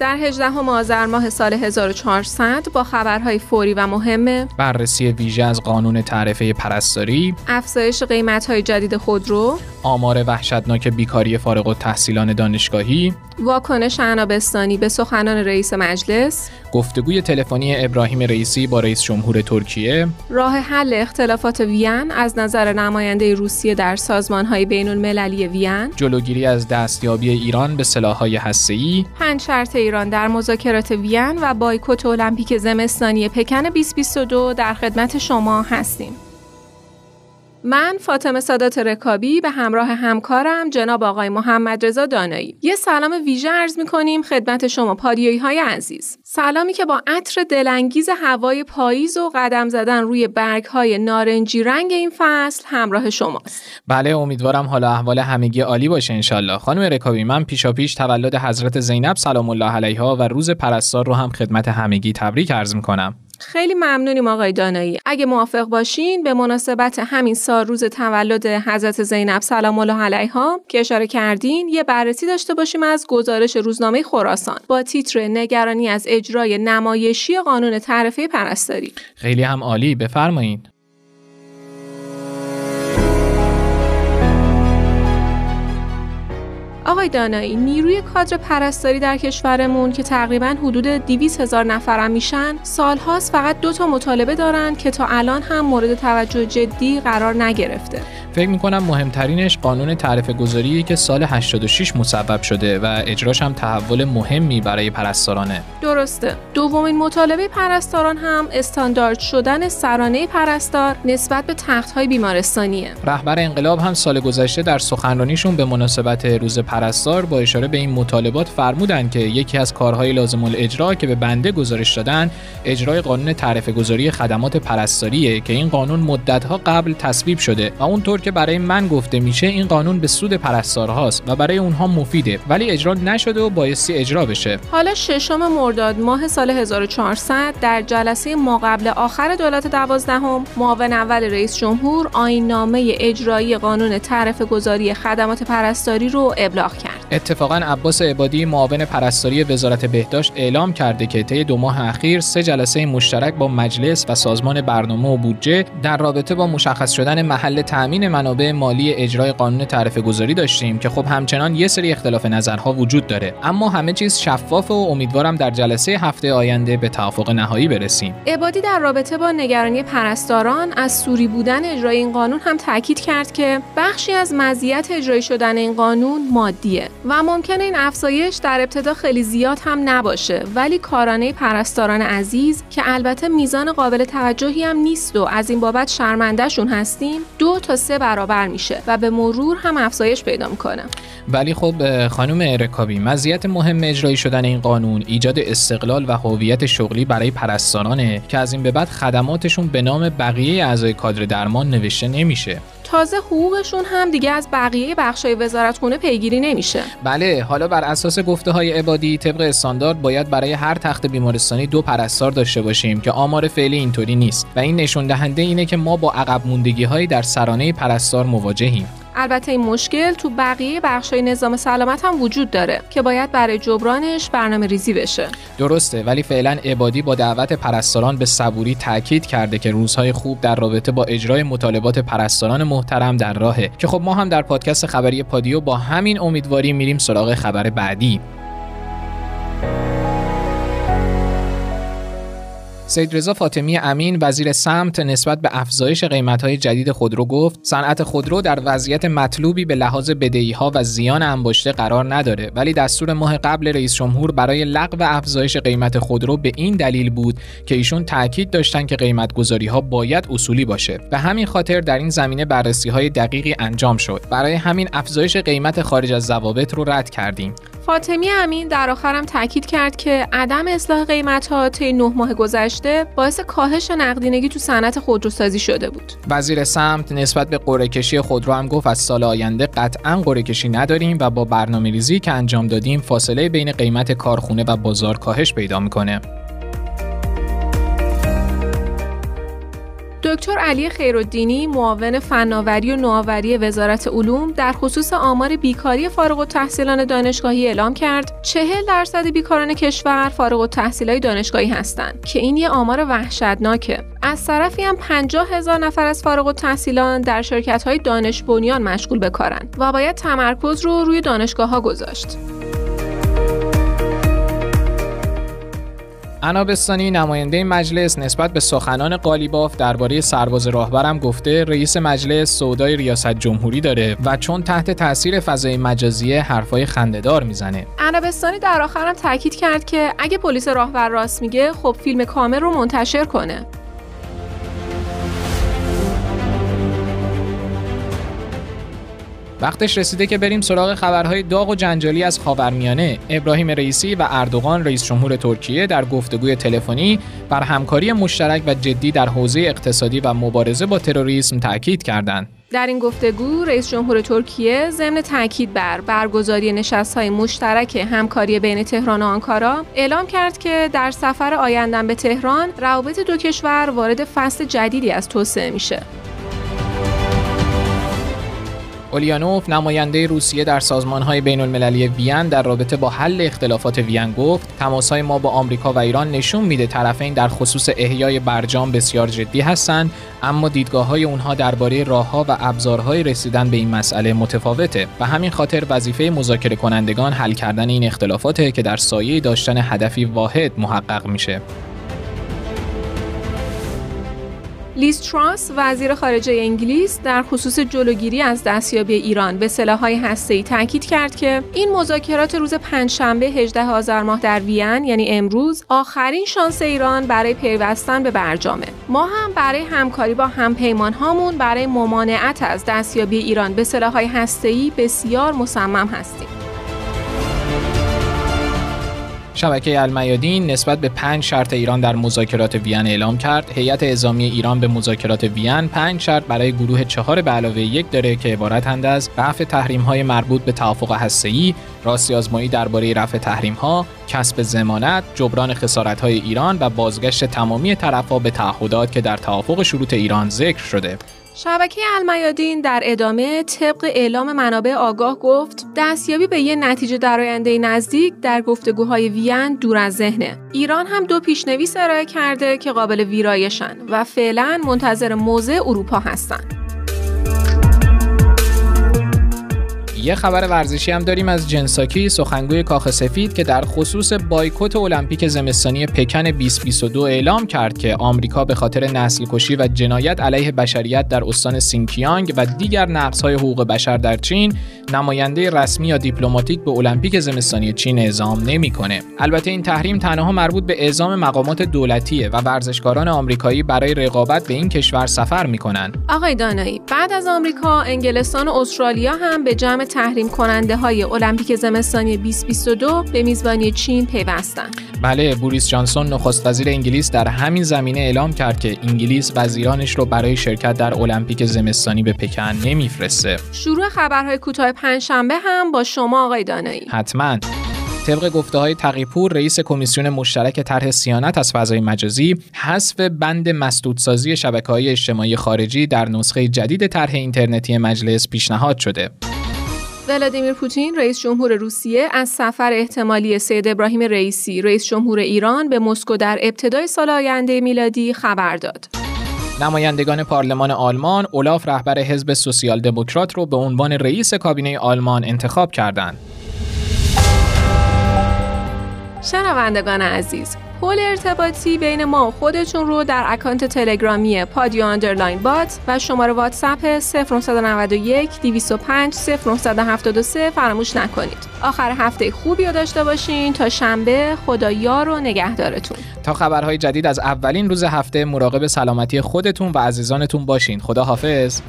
در 18 آذر ماه سال 1400 با خبرهای فوری و مهم بررسی ویژه از قانون تعرفه پرستاری افزایش قیمت‌های جدید خودرو آمار وحشتناک بیکاری فارغ التحصیلان دانشگاهی واکنش عنابستانی به سخنان رئیس مجلس گفتگوی تلفنی ابراهیم رئیسی با رئیس جمهور ترکیه راه حل اختلافات وین از نظر نماینده روسیه در سازمان‌های بین‌المللی وین جلوگیری از دستیابی ایران به سلاح‌های هسته‌ای پنج شرط ایران در مذاکرات وین و بایکوت المپیک زمستانی پکن 2022 در خدمت شما هستیم. من فاطمه سادات رکابی به همراه همکارم جناب آقای محمد رضا دانایی. یه سلام ویژه عرض می کنیم خدمت شما پادیایی های عزیز. سلامی که با عطر دلانگیز هوای پاییز و قدم زدن روی برگ های نارنجی رنگ این فصل همراه شماست. بله امیدوارم حالا احوال همگی عالی باشه انشالله. خانم رکابی من پیشا پیش تولد حضرت زینب سلام الله علیها و روز پرستار رو هم خدمت همگی تبریک عرض می کنم خیلی ممنونیم آقای دانایی. اگه موافق باشین به مناسبت همین سال روز تولد حضرت زینب سلام الله علیها که اشاره کردین یه بررسی داشته باشیم از گزارش روزنامه خراسان با تیتر نگرانی از اجرای نمایشی قانون تعرفه پرستاری. خیلی هم عالی. بفرمایید آقای دانایی نیروی کادر پرستاری در کشورمون که تقریبا حدود 200 هزار نفرم میشن سالهاست فقط دو تا مطالبه دارن که تا الان هم مورد توجه جدی قرار نگرفته. فکر می‌کنم مهمترینش قانون تعرفه گذاری که سال 86 مصوب شده و اجراش هم تحول مهمی برای پرستارانه. درسته. دومین مطالبه پرستاران هم استاندارد شدن سرانه پرستار نسبت به تختهای بیمارستانیه. رهبر انقلاب هم سال گذشته در سخنرانیشون به مناسبت روز پرستار با اشاره به این مطالبات فرمودن که یکی از کارهای لازم الاجرا که به بنده گزارش دادن اجرای قانون تعرفه گذاری خدمات پرستاریه که این قانون مدتها قبل تصویب شده و اونطور که برای من گفته میشه این قانون به سود پرستارهاست و برای اونها مفیده ولی اجرا نشده و بایستی اجرا بشه. حالا ششم مرداد ماه سال 1400 در جلسه ماقبل آخر دولت دوازدهم معاون اول رئیس جمهور آیین نامه اجرایی قانون تعرفه گذاری خدمات پرستاری رو ابلاغ کرد. اتفاقا عباس عبادی معاون پرستاری وزارت بهداشت اعلام کرده که طی دو ماه اخیر سه جلسه مشترک با مجلس و سازمان برنامه و بودجه در رابطه با مشخص شدن محل تأمین منابع مالی اجرای قانون تعرفه گذاری داشتیم که خب همچنان یه سری اختلاف نظرها وجود داره. اما همه چیز شفاف و امیدوارم در جلسه هفته آینده به توافق نهایی برسیم. عبادی در رابطه با نگرانی پرستاران از سوری بودن اجرای این قانون هم تاکید کرد که بخشی از مزیت اجرایی شدن این قانون مادیه. و ممکنه این افزایش در ابتدا خیلی زیاد هم نباشه. ولی کارانه پرستاران عزیز که البته میزان قابل توجهی هم نیست و از این بابت شرمندهشون هستیم دو تا سه برابر میشه و به مرور هم افزایش پیدا می‌کنه. ولی خب خانم رکابی مزیت مهم اجرایی شدن این قانون ایجاد استقلال و هویت شغلی برای پرستارانه که از این به بعد خدماتشون به نام بقیه اعضای کادر درمان نوشته نمیشه. تازه حقوقشون هم دیگه از بقیه بخشای وزارتخونه پیگیری نمیشه. بله حالا بر اساس گفته های عبادی طبق استاندارد باید برای هر تخت بیمارستانی دو پرستار داشته باشیم که آمار فعلی اینطوری نیست. و این نشون دهنده اینه که ما با عقب موندگی هایی در سرانه پرستار مواجهیم. البته این مشکل تو بقیه بخشای نظام سلامت هم وجود داره که باید برای جبرانش برنامه ریزی بشه. درسته ولی فعلا عبادی با دعوت پرستاران به صبوری تاکید کرده که روزهای خوب در رابطه با اجرای مطالبات پرستاران محترم در راهه. که خب ما هم در پادکست خبری پادیو با همین امیدواری میریم سراغ خبر بعدی. سید رضا فاطمی امین وزیر سمت نسبت به افزایش قیمت‌های جدید خودرو گفت صنعت خودرو در وضعیت مطلوبی به لحاظ بدهی‌ها و زیان انباشته قرار نداره ولی دستور ماه قبل رئیس جمهور برای لغو افزایش قیمت خودرو به این دلیل بود که ایشون تاکید داشتن که قیمت ها باید اصولی باشه به همین خاطر در این زمینه بررسی‌های دقیقی انجام شد. برای همین افزایش قیمت خارج از ضوابط رو رد کردیم. فاطمی امین در آخرم تاکید کرد که عدم اصلاح قیمت ها طی نه ماه گذشته باعث کاهش نقدینگی تو صنعت خودروسازی شده بود. وزیر سمت نسبت به قرعه کشی خودرو هم گفت از سال آینده قطعا قرعه کشی نداریم و با برنامه ریزی که انجام دادیم فاصله بین قیمت کارخونه و بازار کاهش پیدا می‌کنه. دکتر علی خیرالدینی معاون فناوری و نوآوری وزارت علوم در خصوص آمار بیکاری فارغ التحصیلان دانشگاهی اعلام کرد 40 درصد بیکاران کشور فارغ التحصیلای دانشگاهی هستند که این یه آمار وحشتناکه از طرفی هم 50 هزار نفر از فارغ التحصیلان در شرکت های دانش بنیان مشغول به کارن و باید تمرکز رو روی دانشگاه ها گذاشت. انابستانی نماینده مجلس نسبت به سخنان قالیباف درباره سرباز راهبرم گفته رئیس مجلس سودای ریاست جمهوری داره و چون تحت تاثیر فضای مجازی حرفای خندهدار می‌زنه. انابستانی در آخرم تاکید کرد که اگه پلیس راهبر راست میگه خب فیلم کامل رو منتشر کنه. وقتش رسیده که بریم سراغ خبرهای داغ و جنجالی از خاورمیانه. ابراهیم رئیسی و اردوغان رئیس جمهور ترکیه در گفتگوی تلفنی بر همکاری مشترک و جدی در حوزه اقتصادی و مبارزه با تروریسم تاکید کردند. در این گفتگو رئیس جمهور ترکیه ضمن تاکید بر برگزاری نشست‌های مشترک همکاری بین تهران و آنکارا اعلام کرد که در سفر آیندن به تهران روابط دو کشور وارد فصل جدیدی از توسعه میشه. اولیانوف نماینده روسیه در سازمانهای بین المللی وین در رابطه با حل اختلافات وین گفت تماسهای ما با آمریکا و ایران نشون میده طرفین در خصوص احیای برجام بسیار جدی هستند اما دیدگاه های اونها درباره راهها و ابزارهای رسیدن به این مسئله متفاوته. و همین خاطر وظیفه مذاکره کنندگان حل کردن این اختلافاته که در سایه داشتن هدفی واحد محقق میشه. لیز تراس وزیر خارجه انگلیس در خصوص جلوگیری از دستیابی ایران به سلاح‌های هسته‌ای تاکید کرد که این مذاکرات روز پنجشنبه 18 آذر ماه در وین یعنی امروز آخرین شانس ایران برای پیوستن به برجامه. ما هم برای همکاری با همپیمان هامون برای ممانعت از دستیابی ایران به سلاح‌های هسته‌ای بسیار مصمم هستیم. شبکه المیادین نسبت به پنج شرط ایران در مذاکرات وین اعلام کرد. هیئت اعزامی ایران به مذاکرات وین پنج شرط برای گروه چهار به علاوه یک داره که عبارتند از رفع تحریم های مربوط به توافق هسته‌ای راستی آزمایی درباره رفع تحریم ها کسب زمانت جبران خسارت های ایران و بازگشت تمامی طرفها به تعهدات که در توافق شروط ایران ذکر شده. شبکه المیادین در ادامه طبق اعلام منابع آگاه گفت دستیابی به یه نتیجه در آینده نزدیک در گفتگوهای وین دور از ذهنه. ایران هم دو پیشنویس ارائه کرده که قابل ویرایشن و فعلا منتظر موضع اروپا هستند یه خبر ورزشی هم داریم از جنساکی سخنگوی کاخ سفید که در خصوص بایکوت المپیک زمستانی پکن 2022 اعلام کرد که آمریکا به خاطر نسل کشی و جنایت علیه بشریت در استان سینکیانگ و دیگر نقض‌های حقوق بشر در چین نماینده رسمی یا دیپلماتیک به المپیک زمستانی چین اعزام نمی‌کنه. البته این تحریم تنها مربوط به اعزام مقامات دولتیه و ورزشکاران آمریکایی برای رقابت به این کشور سفر می‌کنن. آقای دانایی بعد از آمریکا انگلستان و استرالیا هم به جمع تحریم کننده های المپیک زمستانی 2022 به میزبانی چین پیوستند. بله بوریس جانسون نخست وزیر انگلیس در همین زمینه اعلام کرد که انگلیس وزیرانش رو برای شرکت در المپیک زمستانی به پکن نمیفرسته. شروع خبرهای کوتاه پنجشنبه هم با شما آقای دانایی. حتما طبق گفته های تقیپور رئیس کمیسیون مشترک طرح سیانت از فضای مجازی حذف بند مسدودسازی شبکه های اجتماعی خارجی در نسخه جدید طرح اینترنتی مجلس پیشنهاد شده ولادیمیر پوتین رئیس جمهور روسیه از سفر احتمالی سید ابراهیم رئیسی رئیس جمهور ایران به مسکو در ابتدای سال آینده میلادی خبر داد. نمایندگان پارلمان آلمان اولاف رهبر حزب سوسیال دموکرات رو به عنوان رئیس کابینه آلمان انتخاب کردند. شنوندگان عزیز پل ارتباطی بین ما خودتون رو در اکانت تلگرامی پادیو underline bot و شماره واتساپ 0991 205 0973 فراموش نکنید. آخر هفته خوبی رو داشته باشین تا شنبه خدا یار و نگهدارتون. تا خبرهای جدید از اولین روز هفته مراقب سلامتی خودتون و عزیزانتون باشین. خدا حافظ.